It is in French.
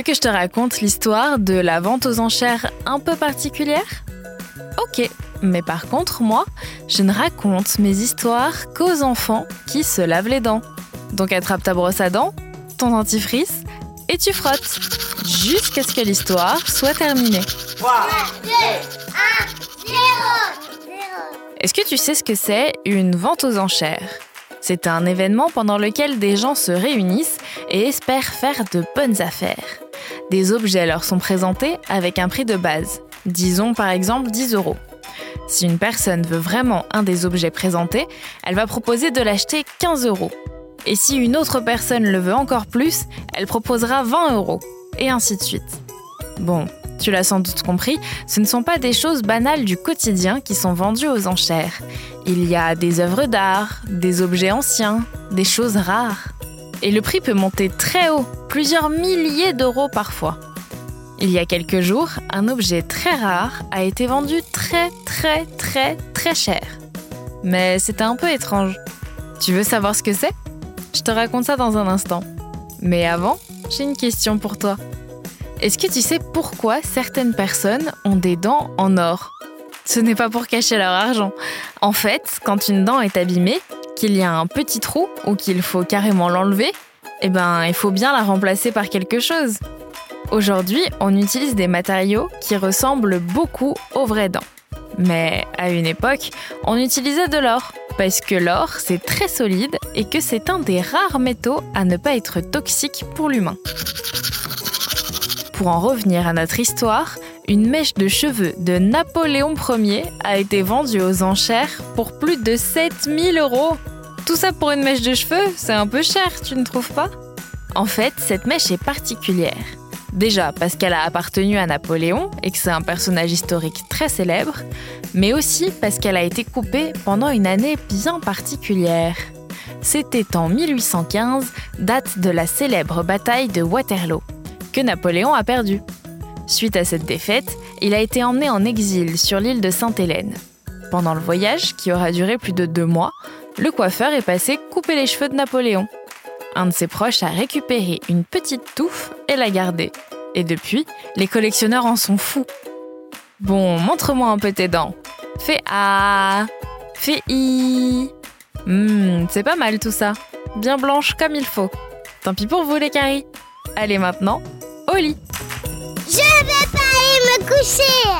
Veux que je te raconte l'histoire de la vente aux enchères un peu particulière? Ok, mais par contre, moi, je ne raconte mes histoires qu'aux enfants qui se lavent les dents. Donc attrape ta brosse à dents, ton dentifrice, et tu frottes, jusqu'à ce que l'histoire soit terminée. 3, 2, 1, 0 Est-ce que tu sais ce que c'est une vente aux enchères? C'est un événement pendant lequel des gens se réunissent et espèrent faire de bonnes affaires. Des objets leur sont présentés avec un prix de base, disons par exemple 10 euros. Si une personne veut vraiment un des objets présentés, elle va proposer de l'acheter 15 euros. Et si une autre personne le veut encore plus, elle proposera 20 euros. Et ainsi de suite. Bon, tu l'as sans doute compris, ce ne sont pas des choses banales du quotidien qui sont vendues aux enchères. Il y a des œuvres d'art, des objets anciens, des choses rares. Et le prix peut monter très haut, plusieurs milliers d'euros parfois. Il y a quelques jours, un objet très rare a été vendu très très très très cher. Mais c'était un peu étrange. Tu veux savoir ce que c'est? Je te raconte ça dans un instant. Mais avant, j'ai une question pour toi. Est-ce que tu sais pourquoi certaines personnes ont des dents en or? Ce n'est pas pour cacher leur argent. En fait, quand une dent est abîmée, qu'il y a un petit trou ou qu'il faut carrément l'enlever, eh ben, il faut bien la remplacer par quelque chose. Aujourd'hui, on utilise des matériaux qui ressemblent beaucoup aux vraies dents. Mais à une époque, on utilisait de l'or, parce que l'or, c'est très solide et que c'est un des rares métaux à ne pas être toxique pour l'humain. Pour en revenir à notre histoire, une mèche de cheveux de Napoléon Ier a été vendue aux enchères pour plus de 7000 euros. Tout ça pour une mèche de cheveux, c'est un peu cher, tu ne trouves pas? En fait, cette mèche est particulière. Déjà parce qu'elle a appartenu à Napoléon et que c'est un personnage historique très célèbre, mais aussi parce qu'elle a été coupée pendant une année bien particulière. C'était en 1815, date de la célèbre bataille de Waterloo que Napoléon a perdu. Suite à cette défaite, il a été emmené en exil sur l'île de Sainte-Hélène. Pendant le voyage, qui aura duré plus de deux mois, le coiffeur est passé couper les cheveux de Napoléon. Un de ses proches a récupéré une petite touffe et l'a gardée. Et depuis, les collectionneurs en sont fous. Bon, montre-moi un peu tes dents. Fais A. Fais I. Hmm, c'est pas mal tout ça. Bien blanche comme il faut. Tant pis pour vous les caries. Allez maintenant, au lit. Je vais pas aller me coucher.